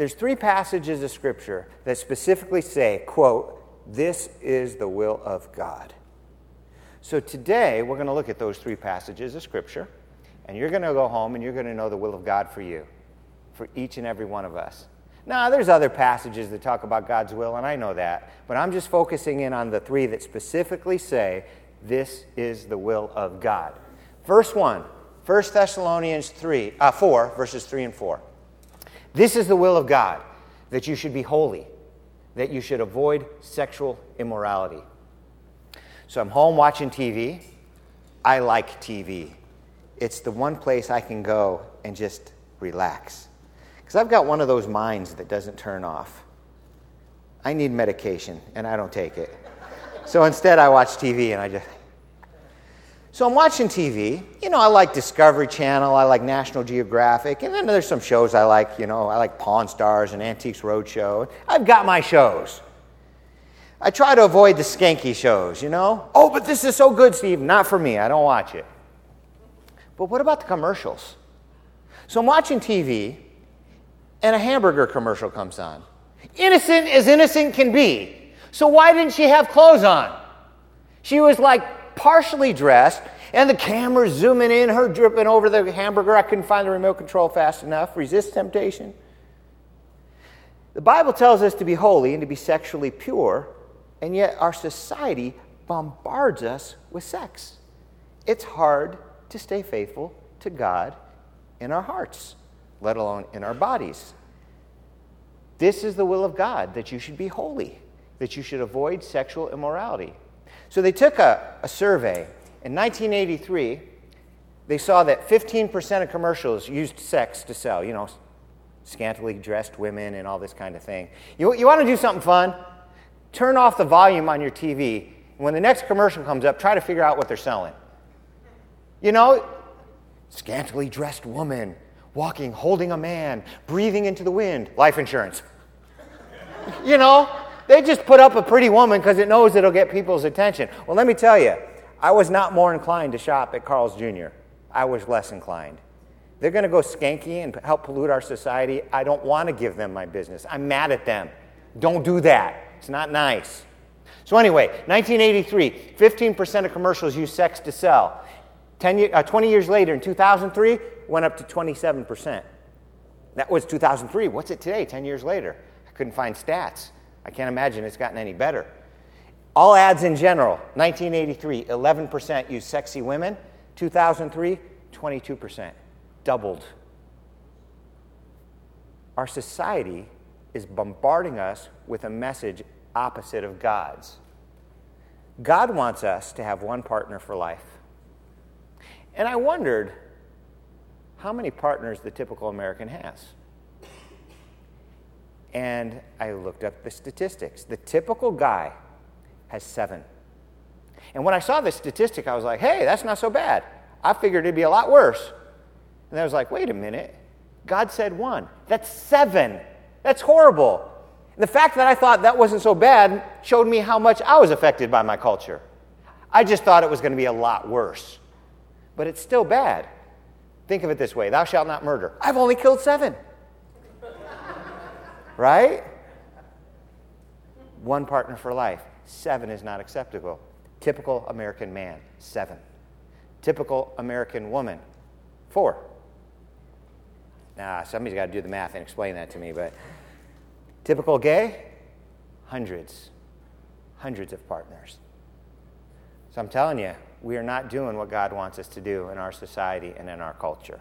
there's three passages of Scripture that specifically say, quote, this is the will of God. So today, we're going to look at those three passages of Scripture, and you're going to go home and you're going to know the will of God for you, for each and every one of us. Now, there's other passages that talk about God's will, and I know that, but I'm just focusing in on the three that specifically say, this is the will of God. Verse 1, 1 Thessalonians 3, uh, 4, verses 3 and 4. This is the will of God, that you should be holy, that you should avoid sexual immorality. So I'm home watching TV. I like TV. It's the one place I can go and just relax. Because I've got one of those minds that doesn't turn off. I need medication, and I don't take it. So instead, I watch TV and I just. So I'm watching TV. You know, I like Discovery Channel, I like National Geographic, and then there's some shows I like. You know, I like Pawn Stars and Antiques Roadshow. I've got my shows. I try to avoid the skanky shows, you know? Oh, but this is so good, Steve. Not for me. I don't watch it. But what about the commercials? So I'm watching TV, and a hamburger commercial comes on. Innocent as innocent can be. So why didn't she have clothes on? She was like partially dressed, and the camera's zooming in, her dripping over the hamburger. I couldn't find the remote control fast enough. Resist temptation. The Bible tells us to be holy and to be sexually pure, and yet our society bombards us with sex. It's hard to stay faithful to God in our hearts, let alone in our bodies. This is the will of God that you should be holy that you should avoid sexual immorality. So they took a, a survey. In 1983, they saw that 15% of commercials used sex to sell, you know, scantily dressed women and all this kind of thing. You, you want to do something fun? Turn off the volume on your TV. When the next commercial comes up, try to figure out what they're selling. You know, scantily dressed woman, walking, holding a man, breathing into the wind, life insurance. you know, they just put up a pretty woman because it knows it'll get people's attention. Well, let me tell you, I was not more inclined to shop at Carl's Jr., I was less inclined. They're going to go skanky and help pollute our society. I don't want to give them my business. I'm mad at them. Don't do that. It's not nice. So, anyway, 1983, 15% of commercials use sex to sell. 10, uh, 20 years later, in 2003, went up to 27%. That was 2003. What's it today, 10 years later? I couldn't find stats. I can't imagine it's gotten any better. All ads in general 1983, 11% used sexy women. 2003, 22%. Doubled. Our society is bombarding us with a message opposite of God's. God wants us to have one partner for life. And I wondered how many partners the typical American has. And I looked up the statistics. The typical guy has seven. And when I saw this statistic, I was like, hey, that's not so bad. I figured it'd be a lot worse. And I was like, wait a minute. God said one. That's seven. That's horrible. And the fact that I thought that wasn't so bad showed me how much I was affected by my culture. I just thought it was going to be a lot worse. But it's still bad. Think of it this way Thou shalt not murder. I've only killed seven right? One partner for life. Seven is not acceptable. Typical American man, seven. Typical American woman, four. Nah, somebody's got to do the math and explain that to me, but typical gay, hundreds, hundreds of partners. So I'm telling you, we are not doing what God wants us to do in our society and in our culture.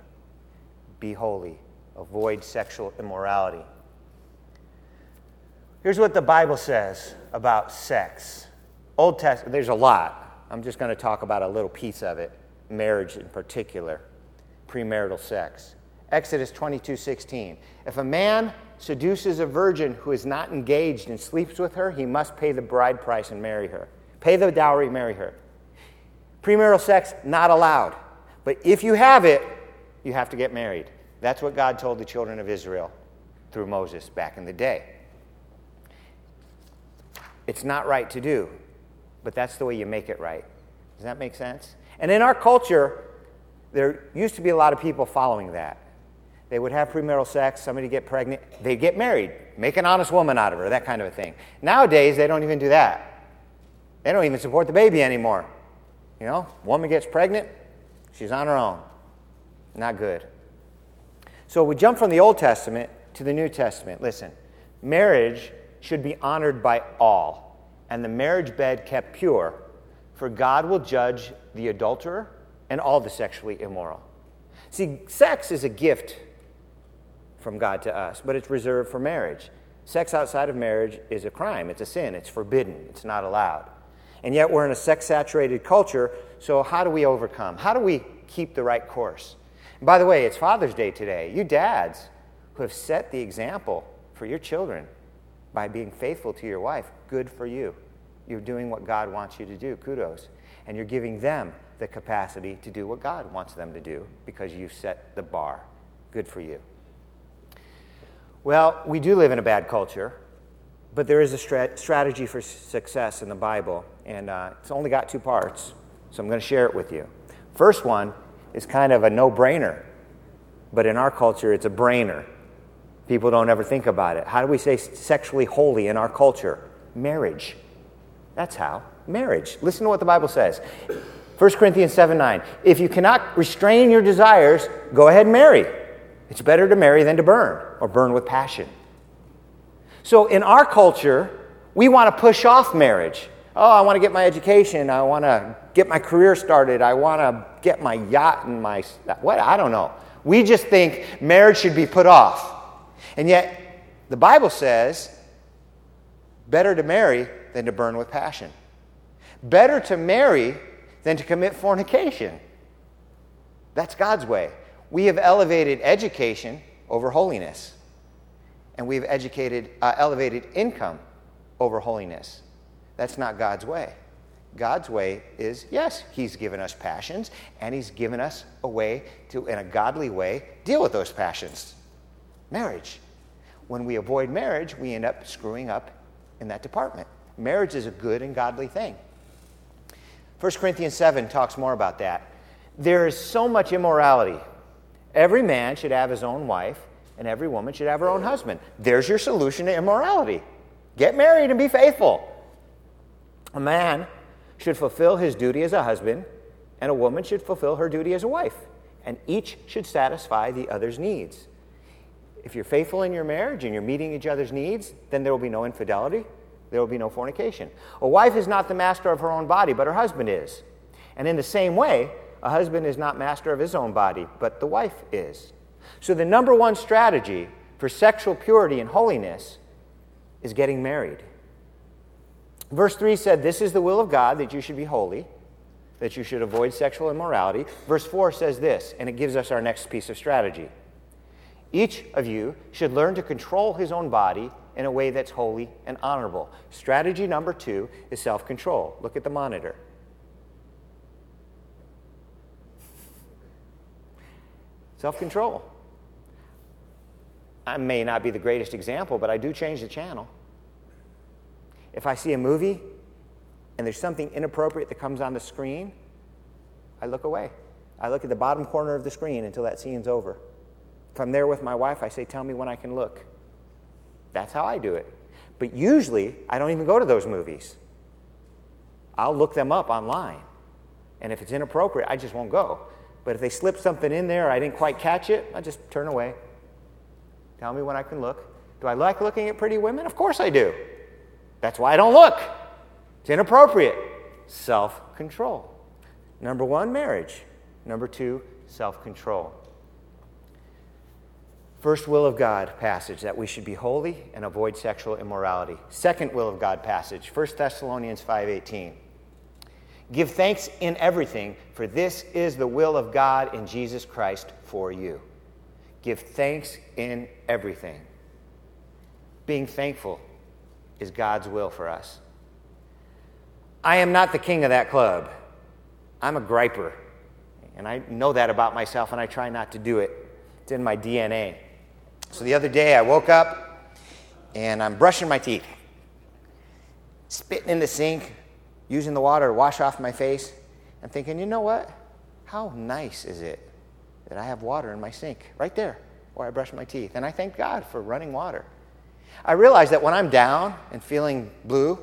Be holy, avoid sexual immorality. Here's what the Bible says about sex. Old Testament, there's a lot. I'm just going to talk about a little piece of it, marriage in particular, premarital sex. Exodus 22 16. If a man seduces a virgin who is not engaged and sleeps with her, he must pay the bride price and marry her. Pay the dowry, marry her. Premarital sex, not allowed. But if you have it, you have to get married. That's what God told the children of Israel through Moses back in the day. It's not right to do, but that's the way you make it right. Does that make sense? And in our culture, there used to be a lot of people following that. They would have premarital sex, somebody get pregnant, they'd get married, make an honest woman out of her, that kind of a thing. Nowadays, they don't even do that. They don't even support the baby anymore. You know, woman gets pregnant, she's on her own. Not good. So we jump from the Old Testament to the New Testament. Listen, marriage should be honored by all, and the marriage bed kept pure, for God will judge the adulterer and all the sexually immoral. See, sex is a gift from God to us, but it's reserved for marriage. Sex outside of marriage is a crime, it's a sin, it's forbidden, it's not allowed. And yet we're in a sex saturated culture, so how do we overcome? How do we keep the right course? And by the way, it's Father's Day today. You dads who have set the example for your children by being faithful to your wife, good for you. You're doing what God wants you to do. Kudos. And you're giving them the capacity to do what God wants them to do because you've set the bar. Good for you. Well, we do live in a bad culture, but there is a stra- strategy for success in the Bible, and uh, it's only got two parts, so I'm going to share it with you. First one is kind of a no brainer, but in our culture, it's a brainer. People don't ever think about it. How do we say sexually holy in our culture? Marriage. That's how. Marriage. Listen to what the Bible says. 1 Corinthians 7 9. If you cannot restrain your desires, go ahead and marry. It's better to marry than to burn or burn with passion. So in our culture, we want to push off marriage. Oh, I want to get my education. I want to get my career started. I want to get my yacht and my what? I don't know. We just think marriage should be put off. And yet, the Bible says better to marry than to burn with passion. Better to marry than to commit fornication. That's God's way. We have elevated education over holiness, and we've educated, uh, elevated income over holiness. That's not God's way. God's way is yes, He's given us passions, and He's given us a way to, in a godly way, deal with those passions. Marriage. When we avoid marriage, we end up screwing up in that department. Marriage is a good and godly thing. 1 Corinthians 7 talks more about that. There is so much immorality Every man should have his own wife, and every woman should have her own husband. There's your solution to immorality. Get married and be faithful. A man should fulfill his duty as a husband, and a woman should fulfill her duty as a wife, and each should satisfy the other's needs. If you're faithful in your marriage and you're meeting each other's needs, then there will be no infidelity, there will be no fornication. A wife is not the master of her own body, but her husband is. And in the same way, a husband is not master of his own body, but the wife is. So, the number one strategy for sexual purity and holiness is getting married. Verse 3 said, This is the will of God, that you should be holy, that you should avoid sexual immorality. Verse 4 says this, and it gives us our next piece of strategy. Each of you should learn to control his own body in a way that's holy and honorable. Strategy number two is self control. Look at the monitor. Self control. I may not be the greatest example, but I do change the channel. If I see a movie and there's something inappropriate that comes on the screen, I look away. I look at the bottom corner of the screen until that scene's over. If I'm there with my wife, I say, Tell me when I can look. That's how I do it. But usually, I don't even go to those movies. I'll look them up online. And if it's inappropriate, I just won't go. But if they slip something in there, I didn't quite catch it, I just turn away. Tell me when I can look. Do I like looking at pretty women? Of course I do. That's why I don't look. It's inappropriate. Self control. Number one, marriage. Number two, self control. First will of God passage that we should be holy and avoid sexual immorality. Second will of God passage, 1 Thessalonians 5:18. Give thanks in everything, for this is the will of God in Jesus Christ for you. Give thanks in everything. Being thankful is God's will for us. I am not the king of that club. I'm a griper. And I know that about myself, and I try not to do it. It's in my DNA. So the other day, I woke up and I'm brushing my teeth, spitting in the sink, using the water to wash off my face and thinking, you know what? How nice is it that I have water in my sink right there? where I brush my teeth. And I thank God for running water. I realize that when I'm down and feeling blue,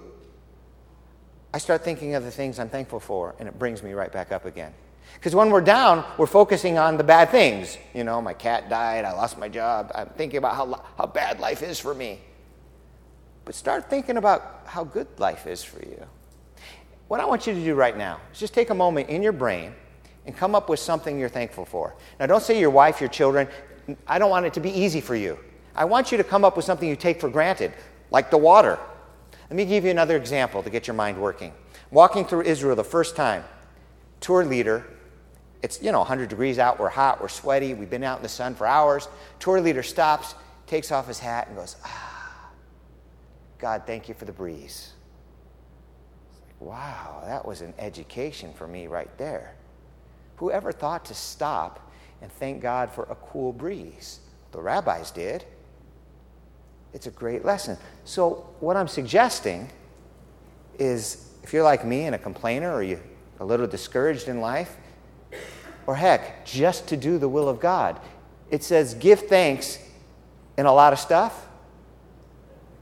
I start thinking of the things I'm thankful for, and it brings me right back up again. Because when we're down, we're focusing on the bad things. You know, my cat died, I lost my job, I'm thinking about how, how bad life is for me. But start thinking about how good life is for you. What I want you to do right now is just take a moment in your brain and come up with something you're thankful for. Now, don't say your wife, your children. I don't want it to be easy for you. I want you to come up with something you take for granted, like the water. Let me give you another example to get your mind working. Walking through Israel the first time, tour leader, it's, you know, 100 degrees out, we're hot, we're sweaty, we've been out in the sun for hours. Tour leader stops, takes off his hat, and goes, Ah, God, thank you for the breeze. Like, wow, that was an education for me right there. Whoever thought to stop and thank God for a cool breeze? The rabbis did. It's a great lesson. So, what I'm suggesting is if you're like me and a complainer or you're a little discouraged in life, or heck, just to do the will of God, it says give thanks in a lot of stuff.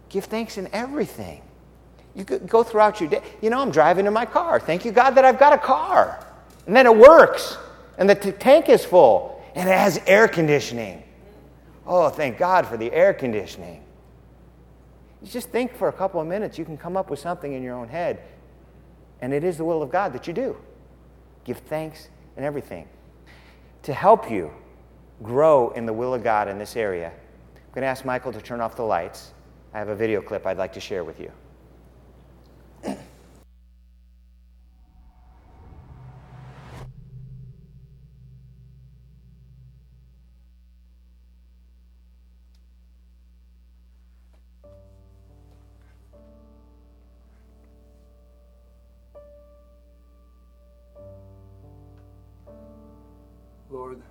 Give thanks in everything. You could go throughout your day. You know, I'm driving in my car. Thank you, God, that I've got a car. And then it works. And the t- tank is full. And it has air conditioning. Oh, thank God for the air conditioning. You just think for a couple of minutes, you can come up with something in your own head. And it is the will of God that you do. Give thanks in everything. To help you grow in the will of God in this area, I'm going to ask Michael to turn off the lights. I have a video clip I'd like to share with you.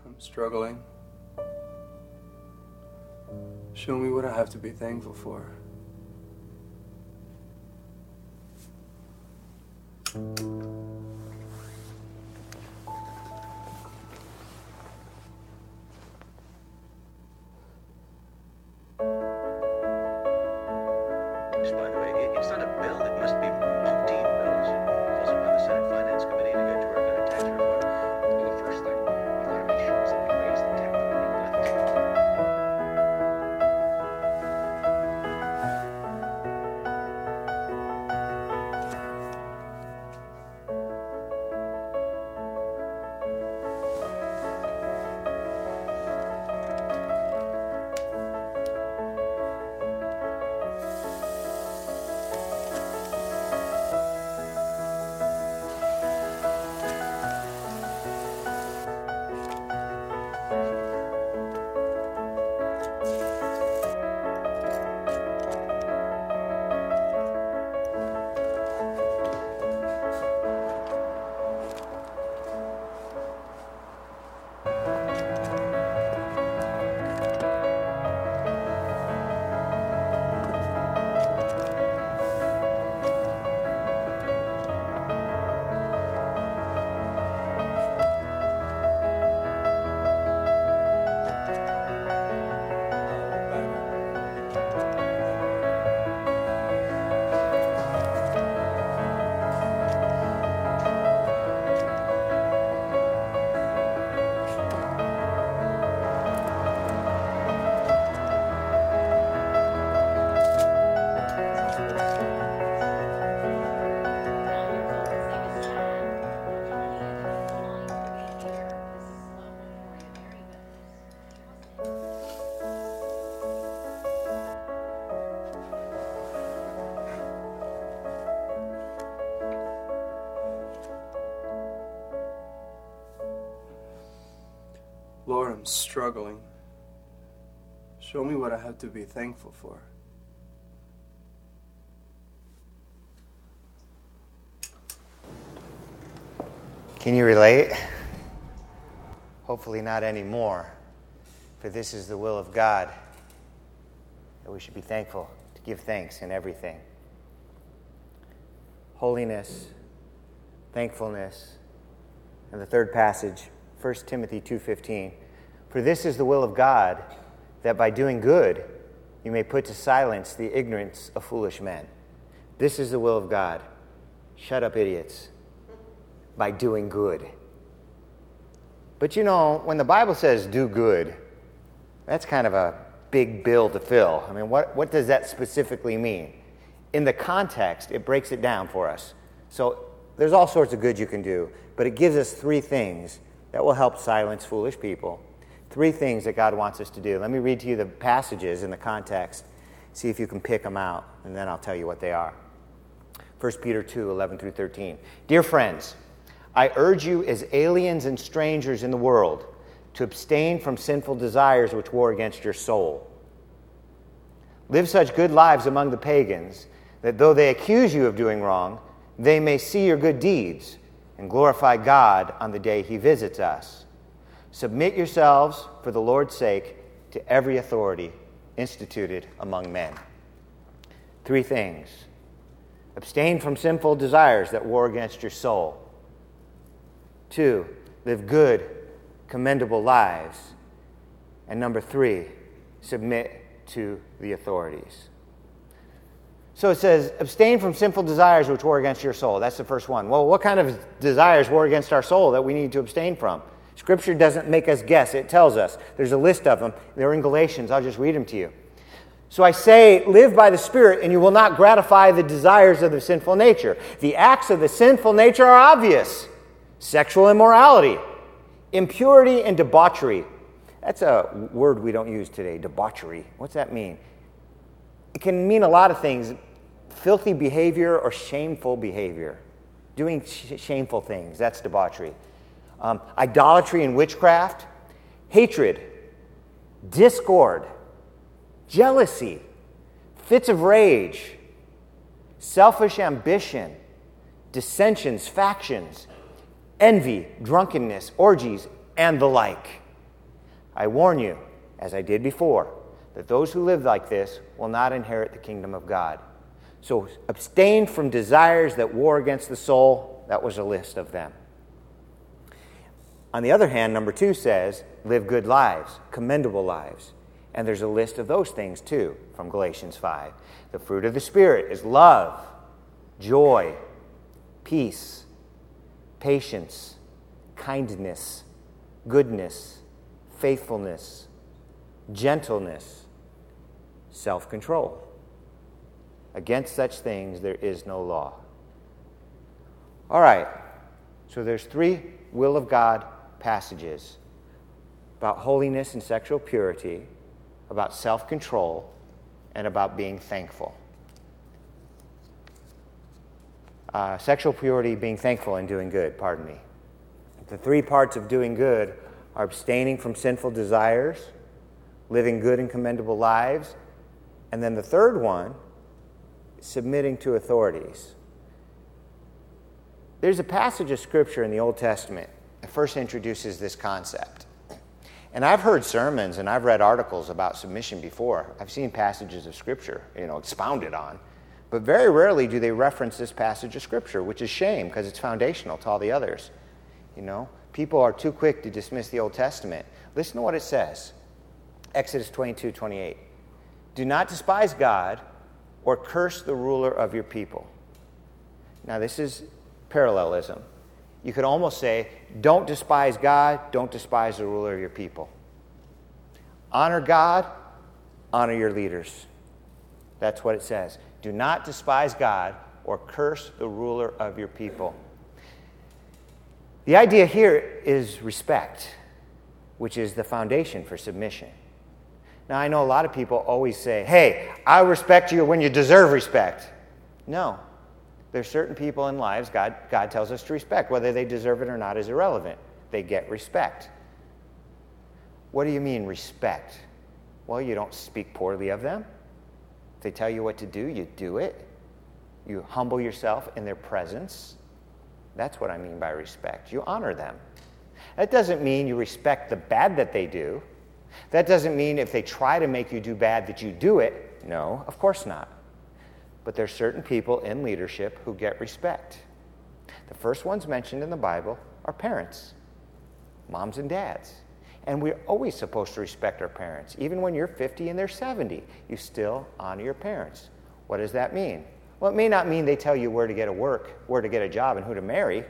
I'm struggling. Show me what I have to be thankful for. I'm struggling. Show me what I have to be thankful for. Can you relate? Hopefully, not anymore. For this is the will of God that we should be thankful, to give thanks in everything. Holiness, thankfulness, and the third passage, 1 Timothy 2:15. For this is the will of God, that by doing good you may put to silence the ignorance of foolish men. This is the will of God. Shut up, idiots, by doing good. But you know, when the Bible says do good, that's kind of a big bill to fill. I mean, what, what does that specifically mean? In the context, it breaks it down for us. So there's all sorts of good you can do, but it gives us three things that will help silence foolish people. Three things that God wants us to do. Let me read to you the passages in the context. See if you can pick them out, and then I'll tell you what they are. 1 Peter 2 11 through 13. Dear friends, I urge you as aliens and strangers in the world to abstain from sinful desires which war against your soul. Live such good lives among the pagans that though they accuse you of doing wrong, they may see your good deeds and glorify God on the day he visits us. Submit yourselves, for the Lord's sake, to every authority instituted among men. Three things abstain from sinful desires that war against your soul. Two, live good, commendable lives. And number three, submit to the authorities. So it says, abstain from sinful desires which war against your soul. That's the first one. Well, what kind of desires war against our soul that we need to abstain from? Scripture doesn't make us guess, it tells us. There's a list of them. They're in Galatians. I'll just read them to you. So I say, live by the Spirit, and you will not gratify the desires of the sinful nature. The acts of the sinful nature are obvious sexual immorality, impurity, and debauchery. That's a word we don't use today, debauchery. What's that mean? It can mean a lot of things filthy behavior or shameful behavior. Doing sh- shameful things, that's debauchery. Um, idolatry and witchcraft, hatred, discord, jealousy, fits of rage, selfish ambition, dissensions, factions, envy, drunkenness, orgies, and the like. I warn you, as I did before, that those who live like this will not inherit the kingdom of God. So abstain from desires that war against the soul. That was a list of them. On the other hand, number two says, live good lives, commendable lives. And there's a list of those things too from Galatians 5. The fruit of the Spirit is love, joy, peace, patience, kindness, goodness, faithfulness, gentleness, self control. Against such things there is no law. All right, so there's three will of God passages about holiness and sexual purity, about self control, and about being thankful. Uh, sexual purity, being thankful, and doing good, pardon me. The three parts of doing good are abstaining from sinful desires, living good and commendable lives, and then the third one, submitting to authorities. There's a passage of scripture in the Old Testament first introduces this concept. And I've heard sermons and I've read articles about submission before. I've seen passages of scripture, you know, expounded on. But very rarely do they reference this passage of scripture, which is shame because it's foundational to all the others. You know, people are too quick to dismiss the Old Testament. Listen to what it says. Exodus 22, 28. Do not despise God or curse the ruler of your people. Now, this is parallelism. You could almost say, don't despise God, don't despise the ruler of your people. Honor God, honor your leaders. That's what it says. Do not despise God or curse the ruler of your people. The idea here is respect, which is the foundation for submission. Now, I know a lot of people always say, hey, I respect you when you deserve respect. No. There's certain people in lives God, God tells us to respect. Whether they deserve it or not is irrelevant. They get respect. What do you mean, respect? Well, you don't speak poorly of them. If they tell you what to do, you do it. You humble yourself in their presence. That's what I mean by respect. You honor them. That doesn't mean you respect the bad that they do. That doesn't mean if they try to make you do bad that you do it. No, of course not. But there's certain people in leadership who get respect. The first ones mentioned in the Bible are parents, moms and dads. And we're always supposed to respect our parents. Even when you're 50 and they're 70, you still honor your parents. What does that mean? Well, it may not mean they tell you where to get a work, where to get a job, and who to marry.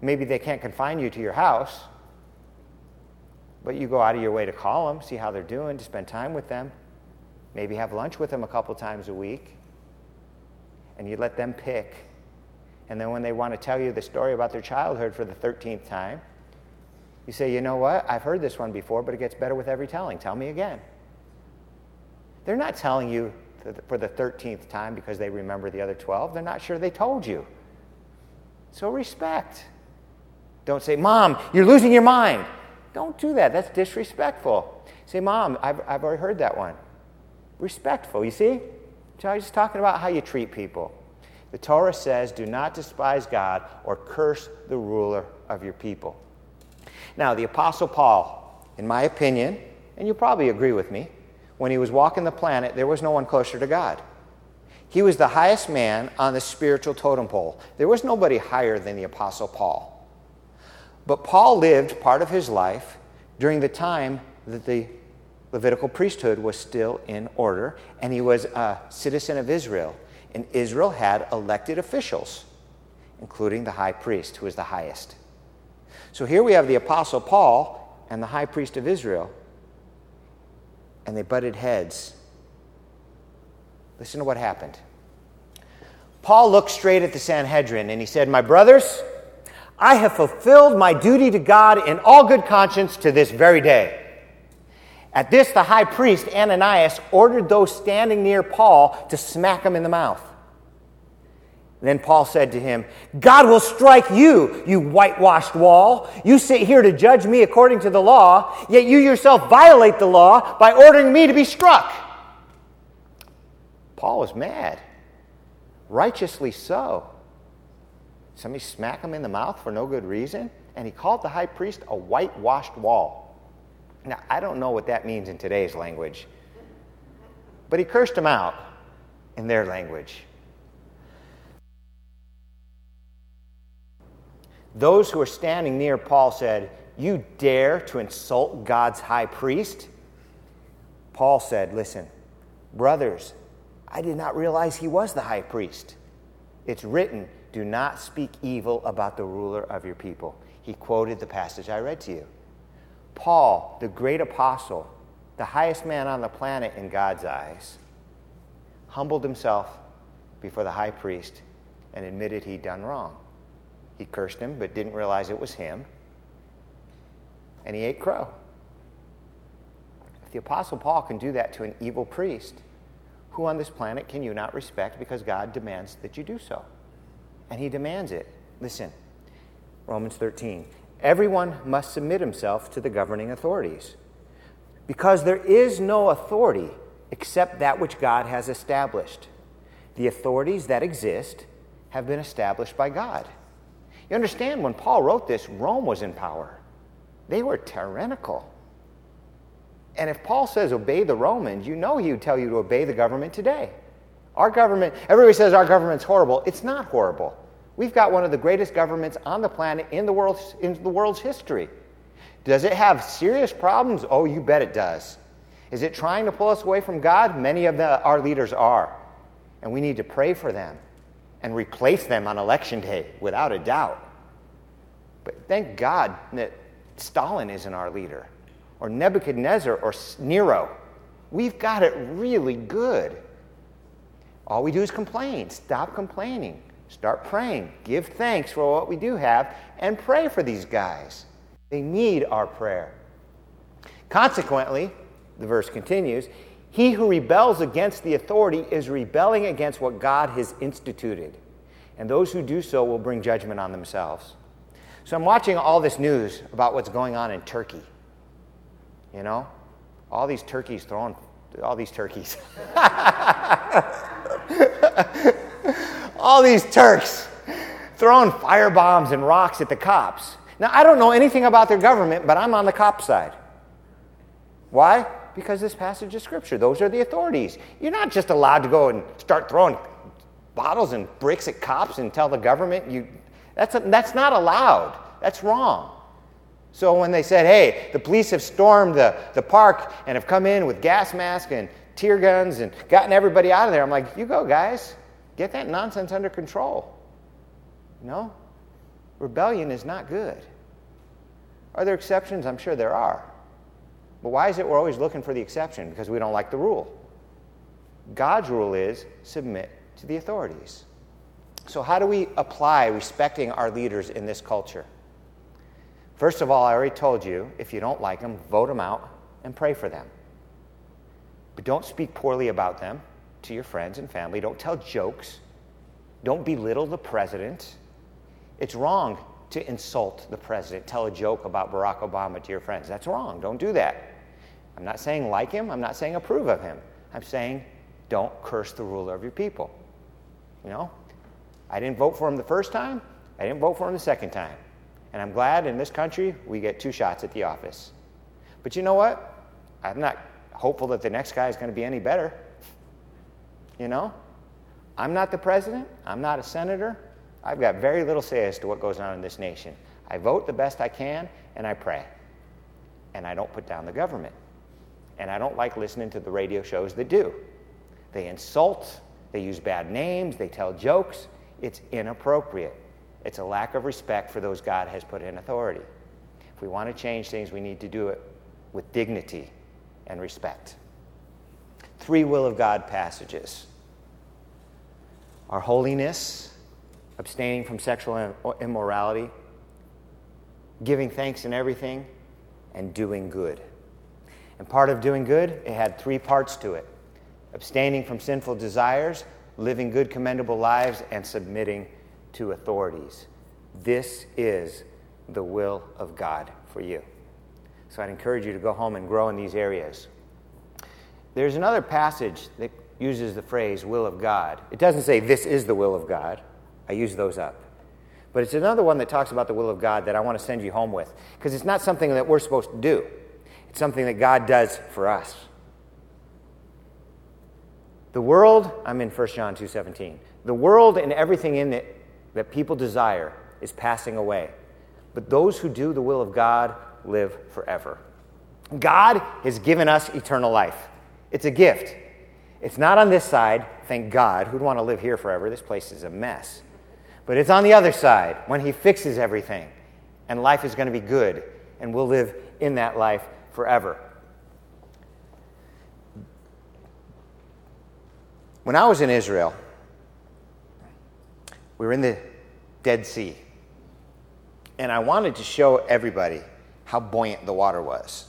Maybe they can't confine you to your house, but you go out of your way to call them, see how they're doing, to spend time with them. Maybe have lunch with them a couple times a week. And you let them pick. And then when they want to tell you the story about their childhood for the 13th time, you say, you know what? I've heard this one before, but it gets better with every telling. Tell me again. They're not telling you for the 13th time because they remember the other 12. They're not sure they told you. So respect. Don't say, Mom, you're losing your mind. Don't do that. That's disrespectful. Say, Mom, I've, I've already heard that one. Respectful, you see? So I was just talking about how you treat people. The Torah says, do not despise God or curse the ruler of your people. Now, the Apostle Paul, in my opinion, and you probably agree with me, when he was walking the planet, there was no one closer to God. He was the highest man on the spiritual totem pole. There was nobody higher than the Apostle Paul. But Paul lived part of his life during the time that the Levitical priesthood was still in order, and he was a citizen of Israel. And Israel had elected officials, including the high priest, who is the highest. So here we have the Apostle Paul and the high priest of Israel, and they butted heads. Listen to what happened. Paul looked straight at the Sanhedrin and he said, My brothers, I have fulfilled my duty to God in all good conscience to this very day. At this, the high priest, Ananias, ordered those standing near Paul to smack him in the mouth. Then Paul said to him, God will strike you, you whitewashed wall. You sit here to judge me according to the law, yet you yourself violate the law by ordering me to be struck. Paul was mad, righteously so. Somebody smack him in the mouth for no good reason, and he called the high priest a whitewashed wall. Now, I don't know what that means in today's language, but he cursed them out in their language. Those who were standing near Paul said, You dare to insult God's high priest? Paul said, Listen, brothers, I did not realize he was the high priest. It's written, Do not speak evil about the ruler of your people. He quoted the passage I read to you. Paul, the great apostle, the highest man on the planet in God's eyes, humbled himself before the high priest and admitted he'd done wrong. He cursed him, but didn't realize it was him. And he ate crow. If the Apostle Paul can do that to an evil priest, who on this planet can you not respect because God demands that you do so? And he demands it. Listen, Romans 13. Everyone must submit himself to the governing authorities because there is no authority except that which God has established. The authorities that exist have been established by God. You understand, when Paul wrote this, Rome was in power, they were tyrannical. And if Paul says obey the Romans, you know he would tell you to obey the government today. Our government, everybody says our government's horrible. It's not horrible. We've got one of the greatest governments on the planet in the world's, in the world's history. Does it have serious problems? Oh, you bet it does. Is it trying to pull us away from God? Many of the, our leaders are. And we need to pray for them and replace them on election day, without a doubt. But thank God that Stalin isn't our leader, or Nebuchadnezzar, or Nero. We've got it really good. All we do is complain. Stop complaining. Start praying. Give thanks for what we do have, and pray for these guys. They need our prayer. Consequently, the verse continues he who rebels against the authority is rebelling against what God has instituted. And those who do so will bring judgment on themselves. So I'm watching all this news about what's going on in Turkey. You know? All these turkeys throwing, all these turkeys. all these Turks throwing fire bombs and rocks at the cops. Now, I don't know anything about their government, but I'm on the cop side. Why? Because this passage of Scripture, those are the authorities. You're not just allowed to go and start throwing bottles and bricks at cops and tell the government you. That's, a, that's not allowed. That's wrong. So when they said, hey, the police have stormed the, the park and have come in with gas masks and tear guns and gotten everybody out of there, I'm like, you go, guys. Get that nonsense under control. You know? Rebellion is not good. Are there exceptions? I'm sure there are. But why is it we're always looking for the exception? Because we don't like the rule. God's rule is submit to the authorities. So, how do we apply respecting our leaders in this culture? First of all, I already told you if you don't like them, vote them out and pray for them. But don't speak poorly about them to your friends and family. Don't tell jokes. Don't belittle the president. It's wrong to insult the president, tell a joke about Barack Obama to your friends. That's wrong. Don't do that. I'm not saying like him, I'm not saying approve of him. I'm saying don't curse the ruler of your people. You know, I didn't vote for him the first time, I didn't vote for him the second time. And I'm glad in this country we get two shots at the office. But you know what? I'm not hopeful that the next guy is going to be any better. You know? I'm not the president, I'm not a senator. I've got very little say as to what goes on in this nation. I vote the best I can and I pray. And I don't put down the government. And I don't like listening to the radio shows that do. They insult, they use bad names, they tell jokes. It's inappropriate. It's a lack of respect for those God has put in authority. If we want to change things, we need to do it with dignity and respect. Three will of God passages our holiness, abstaining from sexual immorality, giving thanks in everything, and doing good. And part of doing good, it had three parts to it abstaining from sinful desires, living good, commendable lives, and submitting to authorities. This is the will of God for you. So I'd encourage you to go home and grow in these areas. There's another passage that uses the phrase will of God. It doesn't say this is the will of God. I use those up. But it's another one that talks about the will of God that I want to send you home with because it's not something that we're supposed to do. It's something that God does for us. The world, I'm in 1 John 2:17. The world and everything in it that people desire is passing away. But those who do the will of God live forever. God has given us eternal life. It's a gift. It's not on this side, thank God. Who'd want to live here forever? This place is a mess. But it's on the other side when He fixes everything, and life is going to be good, and we'll live in that life forever. When I was in Israel, we were in the Dead Sea. And I wanted to show everybody how buoyant the water was.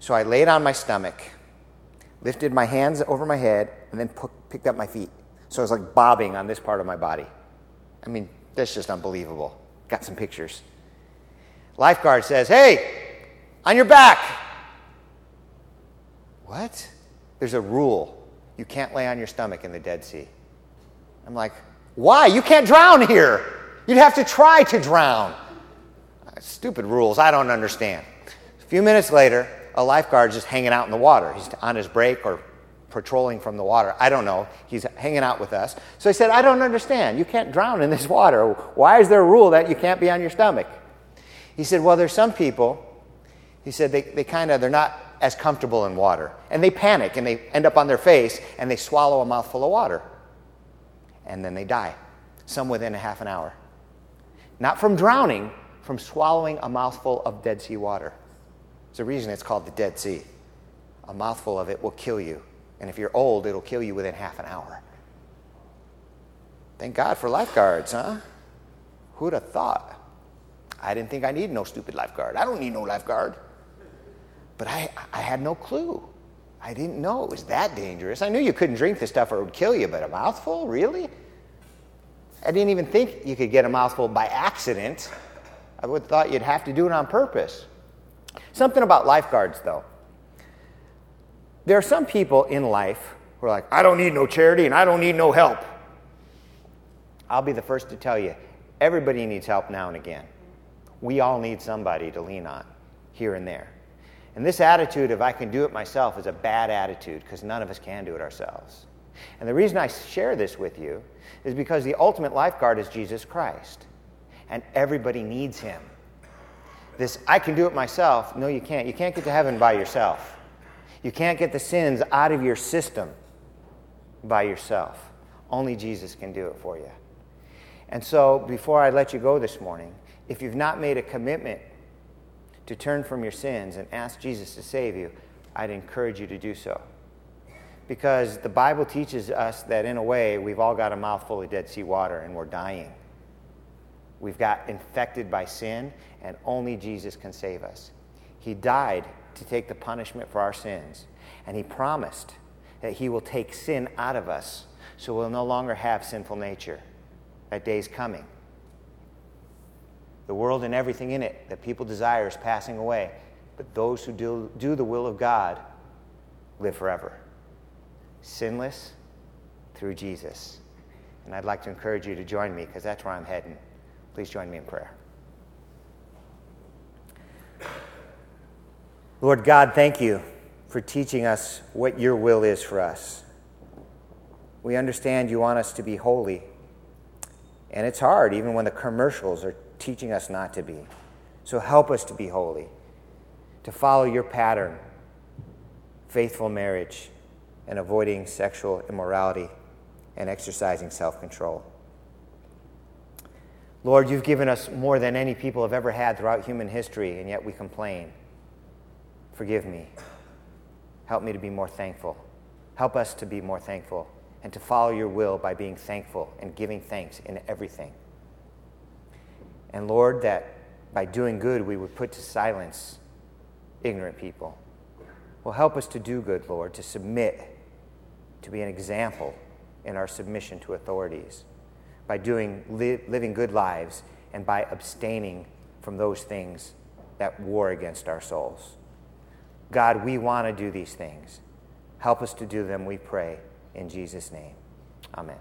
So I laid on my stomach, lifted my hands over my head, and then picked up my feet. So I was like bobbing on this part of my body. I mean, that's just unbelievable. Got some pictures. Lifeguard says, Hey, on your back. What? There's a rule. You can't lay on your stomach in the Dead Sea. I'm like, why? You can't drown here. You'd have to try to drown. Uh, stupid rules. I don't understand. A few minutes later, a lifeguard just hanging out in the water. He's on his break or patrolling from the water. I don't know. He's hanging out with us. So he said, I don't understand. You can't drown in this water. Why is there a rule that you can't be on your stomach? He said, Well, there's some people, he said, they, they kind of, they're not as comfortable in water. And they panic and they end up on their face and they swallow a mouthful of water and then they die, some within a half an hour. Not from drowning, from swallowing a mouthful of Dead Sea water. There's a reason it's called the Dead Sea. A mouthful of it will kill you. And if you're old, it'll kill you within half an hour. Thank God for lifeguards, huh? Who'd have thought? I didn't think I needed no stupid lifeguard. I don't need no lifeguard. But I, I had no clue. I didn't know it was that dangerous. I knew you couldn't drink the stuff or it would kill you, but a mouthful? Really? I didn't even think you could get a mouthful by accident. I would have thought you'd have to do it on purpose. Something about lifeguards, though. There are some people in life who are like, I don't need no charity and I don't need no help. I'll be the first to tell you, everybody needs help now and again. We all need somebody to lean on here and there. And this attitude of I can do it myself is a bad attitude because none of us can do it ourselves. And the reason I share this with you is because the ultimate lifeguard is Jesus Christ. And everybody needs him. This I can do it myself. No, you can't. You can't get to heaven by yourself. You can't get the sins out of your system by yourself. Only Jesus can do it for you. And so, before I let you go this morning, if you've not made a commitment to turn from your sins and ask Jesus to save you, I'd encourage you to do so. Because the Bible teaches us that, in a way, we've all got a mouthful of Dead Sea water and we're dying. We've got infected by sin, and only Jesus can save us. He died to take the punishment for our sins, and He promised that He will take sin out of us so we'll no longer have sinful nature. That day's coming. The world and everything in it that people desire is passing away, but those who do, do the will of God live forever. Sinless through Jesus. And I'd like to encourage you to join me because that's where I'm heading. Please join me in prayer. Lord God, thank you for teaching us what your will is for us. We understand you want us to be holy, and it's hard even when the commercials are teaching us not to be. So help us to be holy, to follow your pattern faithful marriage, and avoiding sexual immorality, and exercising self control. Lord, you've given us more than any people have ever had throughout human history, and yet we complain. Forgive me. Help me to be more thankful. Help us to be more thankful and to follow your will by being thankful and giving thanks in everything. And Lord, that by doing good we would put to silence ignorant people. Well, help us to do good, Lord, to submit, to be an example in our submission to authorities by doing li- living good lives and by abstaining from those things that war against our souls. God, we want to do these things. Help us to do them, we pray, in Jesus' name. Amen.